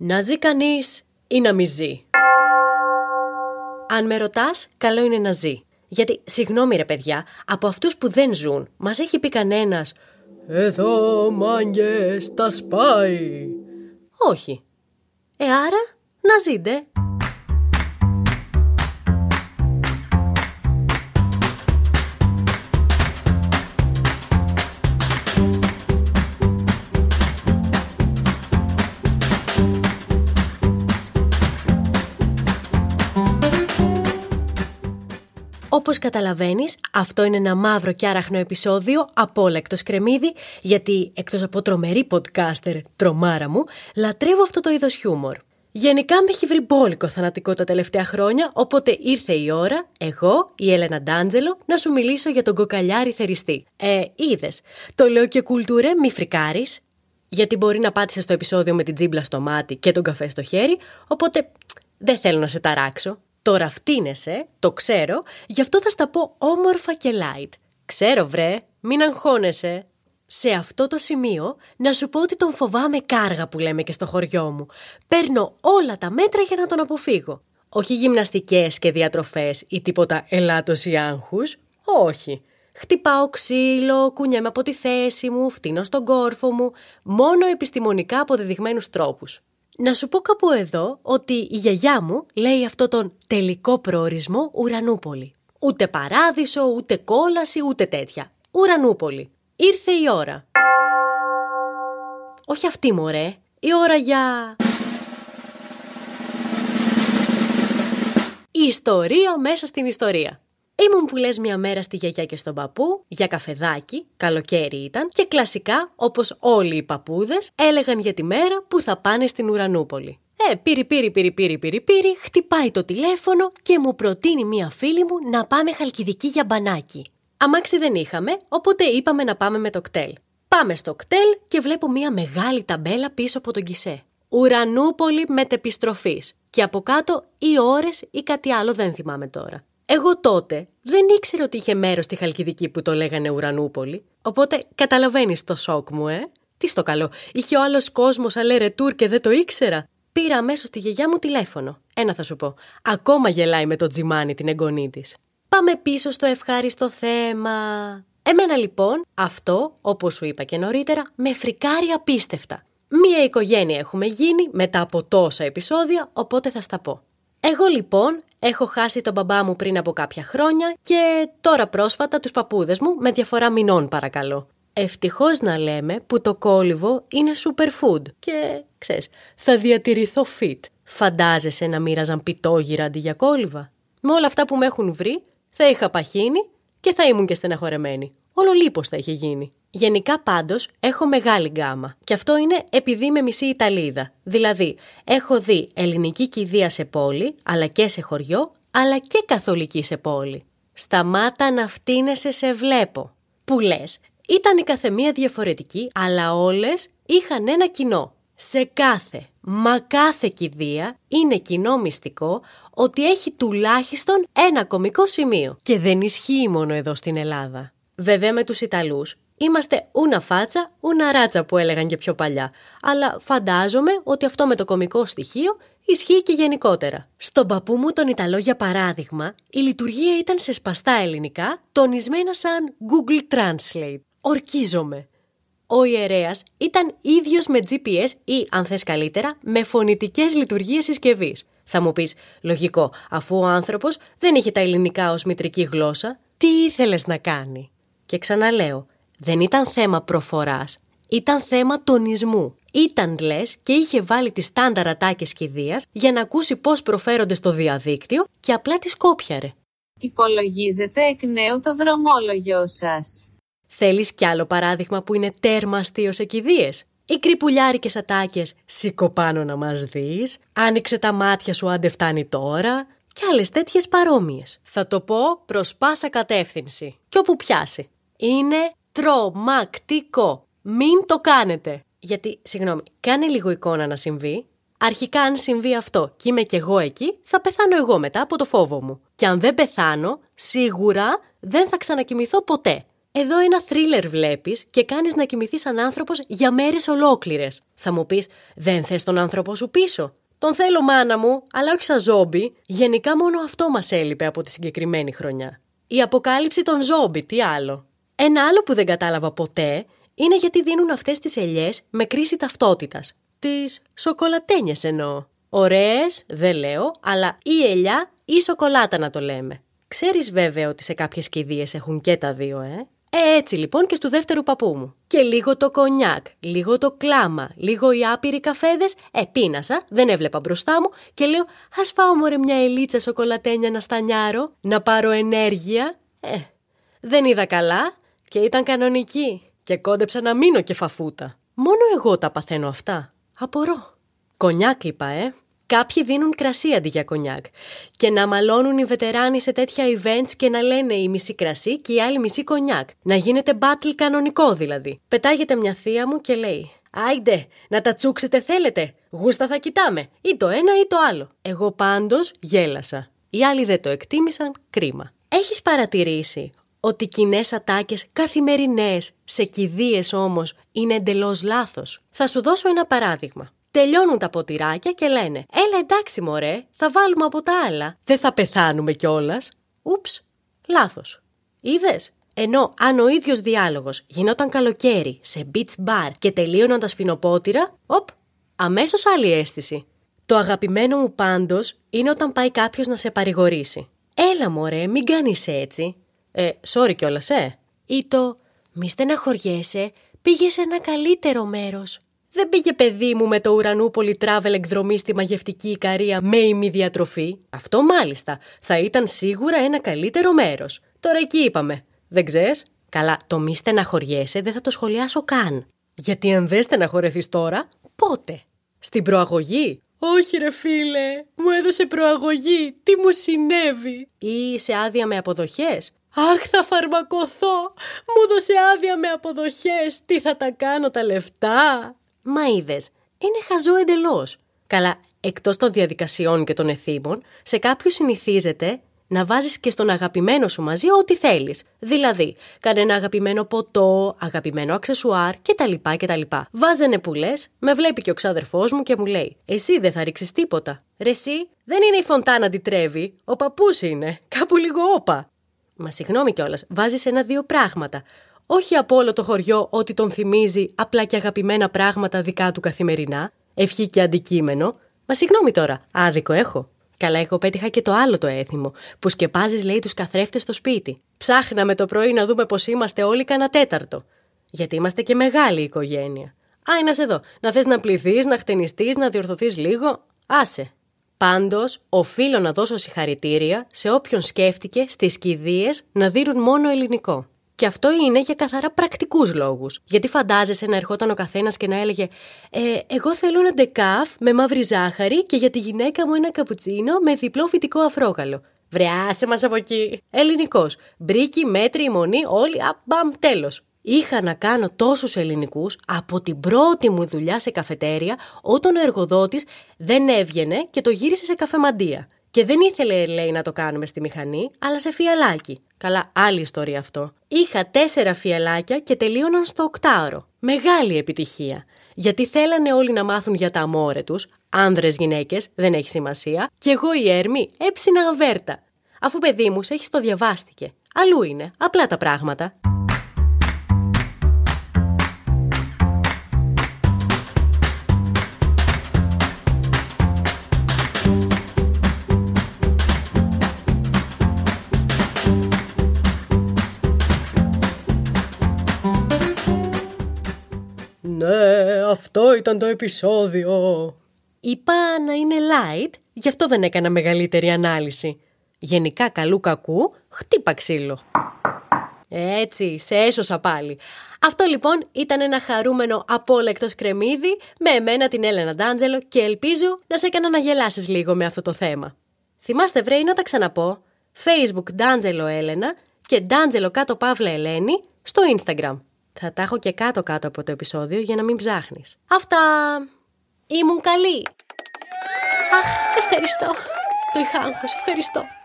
Να ζει κανείς ή να μη ζει. Αν με ρωτάς, καλό είναι να ζει. Γιατί, συγγνώμη ρε παιδιά, από αυτούς που δεν ζουν, μας έχει πει κανένας. Εδώ μάγκες τα σπάει. Όχι. Ε, άρα, να ζείτε. Όπως καταλαβαίνεις, αυτό είναι ένα μαύρο και άραχνο επεισόδιο από όλα εκτός κρεμμύδι, γιατί εκτός από τρομερή podcaster, τρομάρα μου, λατρεύω αυτό το είδος χιούμορ. Γενικά με έχει βρει μπόλικο θανατικό τα τελευταία χρόνια, οπότε ήρθε η ώρα, εγώ, η Έλενα Ντάντζελο, να σου μιλήσω για τον κοκαλιάρι θεριστή. Ε, είδες. Το λέω και κουλτούρε, μη φρικάρεις, γιατί μπορεί να πάτησες το επεισόδιο με την τζίμπλα στο μάτι και τον καφέ στο χέρι, οπότε δεν θέλω να σε ταράξω. Τώρα φτύνεσαι, το ξέρω, γι' αυτό θα στα πω όμορφα και light. Ξέρω βρε, μην αγχώνεσαι. Σε αυτό το σημείο να σου πω ότι τον φοβάμαι κάργα που λέμε και στο χωριό μου. Παίρνω όλα τα μέτρα για να τον αποφύγω. Όχι γυμναστικές και διατροφές ή τίποτα ελάττωση ή άγχους. Όχι. Χτυπάω ξύλο, κουνιέμαι από τη θέση μου, φτύνω στον κόρφο μου, μόνο επιστημονικά αποδεδειγμένους τρόπους. Να σου πω κάπου εδώ ότι η γιαγιά μου λέει αυτό τον τελικό προορισμό Ουρανούπολη. Ούτε παράδεισο, ούτε κόλαση, ούτε τέτοια. Ουρανούπολη. Ήρθε η ώρα. Όχι αυτή μωρέ. Η ώρα για... Η ιστορία μέσα στην ιστορία. Ήμουν που λες μια μέρα στη γιαγιά και στον παππού, για καφεδάκι, καλοκαίρι ήταν, και κλασικά, όπως όλοι οι παππούδες, έλεγαν για τη μέρα που θα πάνε στην Ουρανούπολη. Ε, πήρι, πήρι, πήρι, πήρι, πήρι, πήρι, χτυπάει το τηλέφωνο και μου προτείνει μία φίλη μου να πάμε χαλκιδική για μπανάκι. Αμάξι δεν είχαμε, οπότε είπαμε να πάμε με το κτέλ. Πάμε στο κτέλ και βλέπω μία μεγάλη ταμπέλα πίσω από τον κισέ. Ουρανούπολη μετεπιστροφής. Και από κάτω ή ώρες ή κάτι άλλο δεν θυμάμαι τώρα. Εγώ τότε δεν ήξερα ότι είχε μέρος στη Χαλκιδική που το λέγανε Ουρανούπολη. Οπότε καταλαβαίνεις το σοκ μου, ε. Τι στο καλό. Είχε ο άλλος κόσμος αλέ ρετούρ και δεν το ήξερα. Πήρα αμέσως τη γιαγιά μου τηλέφωνο. Ένα θα σου πω. Ακόμα γελάει με το τζιμάνι την εγγονή της. Πάμε πίσω στο ευχάριστο θέμα. Εμένα λοιπόν, αυτό, όπως σου είπα και νωρίτερα, με φρικάρει απίστευτα. Μία οικογένεια έχουμε γίνει μετά από τόσα επεισόδια, οπότε θα στα πω. Εγώ λοιπόν έχω χάσει τον μπαμπά μου πριν από κάποια χρόνια και τώρα πρόσφατα τους παππούδες μου με διαφορά μηνών παρακαλώ. Ευτυχώς να λέμε που το κόλυβο είναι superfood και, ξέρεις, θα διατηρηθώ fit. Φαντάζεσαι να μοίραζαν πιτόγυρα αντί για κόλυβα; Με όλα αυτά που με έχουν βρει, θα είχα παχύνει και θα ήμουν και στεναχωρεμένη. Όλο λίπος θα είχε γίνει. Γενικά πάντως έχω μεγάλη γκάμα και αυτό είναι επειδή είμαι μισή Ιταλίδα. Δηλαδή έχω δει ελληνική κηδεία σε πόλη αλλά και σε χωριό αλλά και καθολική σε πόλη. Σταμάτα να φτύνεσαι σε βλέπω. Που λες, ήταν η καθεμία διαφορετική αλλά όλες είχαν ένα κοινό. Σε κάθε, μα κάθε κηδεία είναι κοινό μυστικό ότι έχει τουλάχιστον ένα κομικό σημείο. Και δεν ισχύει μόνο εδώ στην Ελλάδα. Βέβαια με τους Ιταλούς Είμαστε ούνα φάτσα, ούνα ράτσα που έλεγαν και πιο παλιά. Αλλά φαντάζομαι ότι αυτό με το κομικό στοιχείο ισχύει και γενικότερα. Στον παππού μου τον Ιταλό για παράδειγμα, η λειτουργία ήταν σε σπαστά ελληνικά, τονισμένα σαν Google Translate. Ορκίζομαι. Ο ιερέας ήταν ίδιος με GPS ή, αν θες καλύτερα, με φωνητικές λειτουργίες συσκευής. Θα μου πεις, λογικό, αφού ο άνθρωπος δεν είχε τα ελληνικά ως μητρική γλώσσα, τι ήθελες να κάνει; Και ξαναλέω, δεν ήταν θέμα προφοράς, ήταν θέμα τονισμού. Ήταν λες και είχε βάλει τις στάνταρα τάκε κηδείας για να ακούσει πώς προφέρονται στο διαδίκτυο και απλά τις κόπιαρε. Υπολογίζετε εκ νέου το δρομόλογιο σας. Θέλεις κι άλλο παράδειγμα που είναι τέρμα αστείο σε κηδείες; Οι κρυπουλιάρικες ατάκες σήκω πάνω να μας δεις, άνοιξε τα μάτια σου άντε φτάνει τώρα, και άλλες τέτοιες παρόμοιες. Θα το πω προς πάσα κατεύθυνση. Και όπου πιάσει. Είναι τρομακτικό. Μην το κάνετε. Γιατί, συγγνώμη, κάνε λίγο εικόνα να συμβεί. Αρχικά, αν συμβεί αυτό και είμαι κι εγώ εκεί, θα πεθάνω εγώ μετά από το φόβο μου. Και αν δεν πεθάνω, σίγουρα δεν θα ξανακοιμηθώ ποτέ. Εδώ ένα θρίλερ βλέπεις και κάνεις να κοιμηθείς σαν άνθρωπος για μέρες ολόκληρες. Θα μου πεις, δεν θες τον άνθρωπό σου πίσω. Τον θέλω, μάνα μου, αλλά όχι σαν ζόμπι. Γενικά μόνο αυτό μας έλειπε από τη συγκεκριμένη χρονιά. Η αποκάλυψη των ζόμπι, τι άλλο. Ένα άλλο που δεν κατάλαβα ποτέ είναι γιατί δίνουν αυτές τις ελιές με κρίση ταυτότητας. Τις σοκολατένιες εννοώ. Ωραίες, δεν λέω, αλλά ή ελιά ή σοκολάτα να το λέμε. Ξέρεις βέβαια ότι σε κάποιες κηδείες έχουν και τα δύο, ε; Ε, έτσι λοιπόν και στο δεύτερου παππού μου. Και λίγο το κονιάκ, λίγο το κλάμα, λίγο οι άπειροι καφέδες. Ε, πίνασα, δεν έβλεπα μπροστά μου και λέω: Α φάω μωρέ μια ελίτσα σοκολατένια να στανιάρω, να πάρω ενέργεια. Ε, δεν είδα καλά και ήταν κανονική. Και κόντεψα να μείνω και φαφούτα. Μόνο εγώ τα παθαίνω αυτά. Απορώ. Κονιάκ είπα, ε. Κάποιοι δίνουν κρασί αντί για κονιάκ. Και να μαλώνουν οι βετεράνοι σε τέτοια events και να λένε η μισή κρασί και η άλλη μισή κονιάκ. Να γίνεται battle κανονικό δηλαδή. Πετάγεται μια θεία μου και λέει: Άιντε, να τα τσούξετε θέλετε; Γούστα θα κοιτάμε. Ή το ένα ή το άλλο. Εγώ πάντως γέλασα. Οι άλλοι δεν το εκτίμησαν, κρίμα. Έχεις παρατηρήσει ότι κοινές ατάκες καθημερινές, σε κηδείες όμως, είναι εντελώς λάθος. Θα σου δώσω ένα παράδειγμα. Τελειώνουν τα ποτηράκια και λένε Έλα εντάξει μωρέ, θα βάλουμε από τα άλλα. Δεν θα πεθάνουμε κιόλας. Ούψ, λάθος. Είδες; Ενώ αν ο ίδιος διάλογος γινόταν καλοκαίρι σε beach bar και τελείωναν τα σφινοπότηρα, οπ, αμέσως άλλη αίσθηση. Το αγαπημένο μου πάντως είναι όταν πάει κάποιος να σε παρηγορήσει. Έλα μωρέ, μην κάνεις έτσι. Ε, sorry κιόλας, ε. Ή το μη στεναχωριέσαι, πήγες σε ένα καλύτερο μέρος. Δεν πήγε παιδί μου με το ουρανούπολη travel εκδρομή στη μαγευτική Ικαρία με ημιδιατροφή. Αυτό μάλιστα θα ήταν σίγουρα ένα καλύτερο μέρος. Τώρα εκεί είπαμε. Δεν ξέρεις; Καλά, το μη στεναχωριέσαι δεν θα το σχολιάσω καν. Γιατί αν δεν στεναχωρεθείς τώρα, πότε; Στην προαγωγή; Όχι ρε φίλε, μου έδωσε προαγωγή, τι μου συνέβη; Ή σε άδεια με αποδοχές; Αχ, θα φαρμακοθώ. Μου δώσε άδεια με αποδοχές. Τι θα τα κάνω τα λεφτά; Μα είδες, είναι χαζό εντελώς. Καλά, εκτός των διαδικασιών και των εθήμων, σε κάποιους συνηθίζεται να βάζεις και στον αγαπημένο σου μαζί ό,τι θέλεις. Δηλαδή, κανένα αγαπημένο ποτό, αγαπημένο αξεσουάρ κτλ. κτλ. Βάζανε που λες, με βλέπει και ο ξάδερφός μου και μου λέει: Εσύ δεν θα ρίξεις τίποτα. Ρε, εσύ δεν είναι η φωντάνα τρέβει, ο παππούς είναι. Κάπου λίγο όπα. Μα συγγνώμη κιόλας, βάζεις ένα-δύο πράγματα όχι από όλο το χωριό ότι τον θυμίζει απλά και αγαπημένα πράγματα δικά του καθημερινά, ευχή και αντικείμενο. Μα συγγνώμη τώρα, άδικο έχω. Καλά, εγώ πέτυχα και το άλλο το έθιμο, που σκεπάζεις, λέει, τους καθρέφτες στο σπίτι. Ψάχναμε το πρωί να δούμε πώ είμαστε όλοι κανένα τέταρτο. Γιατί είμαστε και μεγάλη οικογένεια. Α, να εδώ. Να θες να πληθείς, να χτενιστείς, να διορθωθείς λίγο. Άσε. Πάντως, οφείλω να δώσω συγχαρητήρια σε όποιον σκέφτηκε στις κηδείες να δίνουν μόνο ελληνικό. Και αυτό είναι για καθαρά πρακτικούς λόγους. Γιατί φαντάζεσαι να ερχόταν ο καθένας και να έλεγε ε, Εγώ θέλω ένα ντεκάφ με μαύρη ζάχαρη και για τη γυναίκα μου ένα καπουτσίνο με διπλό φυτικό αφρόγαλο. Βρε άσε μας από εκεί. Ελληνικός. Μπρίκι, μέτριοι, μονή, όλοι. Αμπαμ, τέλος. Είχα να κάνω τόσους ελληνικούς από την πρώτη μου δουλειά σε καφετέρια όταν ο εργοδότης δεν έβγαινε και το γύρισε σε καφεμαντία. Και δεν ήθελε, λέει, να το κάνουμε στη μηχανή, αλλά σε φιαλάκι. Καλά, άλλη ιστορία αυτό. Είχα τέσσερα φιαλάκια και τελείωναν στο οκτάωρο. Μεγάλη επιτυχία. Γιατί θέλανε όλοι να μάθουν για τα αμόρε τους, άνδρες γυναίκες, δεν έχει σημασία, και εγώ η Έρμη έψινα αβέρτα. Αφού παιδί μου, έχει το διαβάστηκε. Αλλού είναι, απλά τα πράγματα. Ναι, αυτό ήταν το επεισόδιο. Είπα να είναι light, γι' αυτό δεν έκανα μεγαλύτερη ανάλυση. Γενικά καλού κακού, χτύπα ξύλο. Έτσι, σε έσωσα πάλι. Αυτό λοιπόν ήταν ένα χαρούμενο απόλεκτος σκρεμίδι με εμένα την Έλενα Ντάντζελο και ελπίζω να σε έκανα να γελάσεις λίγο με αυτό το θέμα. Θυμάστε βρέι να τα ξαναπώ. Facebook Ντάντζελο Έλενα και Ντάντζελο κάτω Παύλα Ελένη στο Instagram. Θα τα έχω και κάτω-κάτω από το επεισόδιο για να μην ψάχνεις. Αυτά! Ήμουν καλή! Αχ, ευχαριστώ! Το είχα άγχος, ευχαριστώ!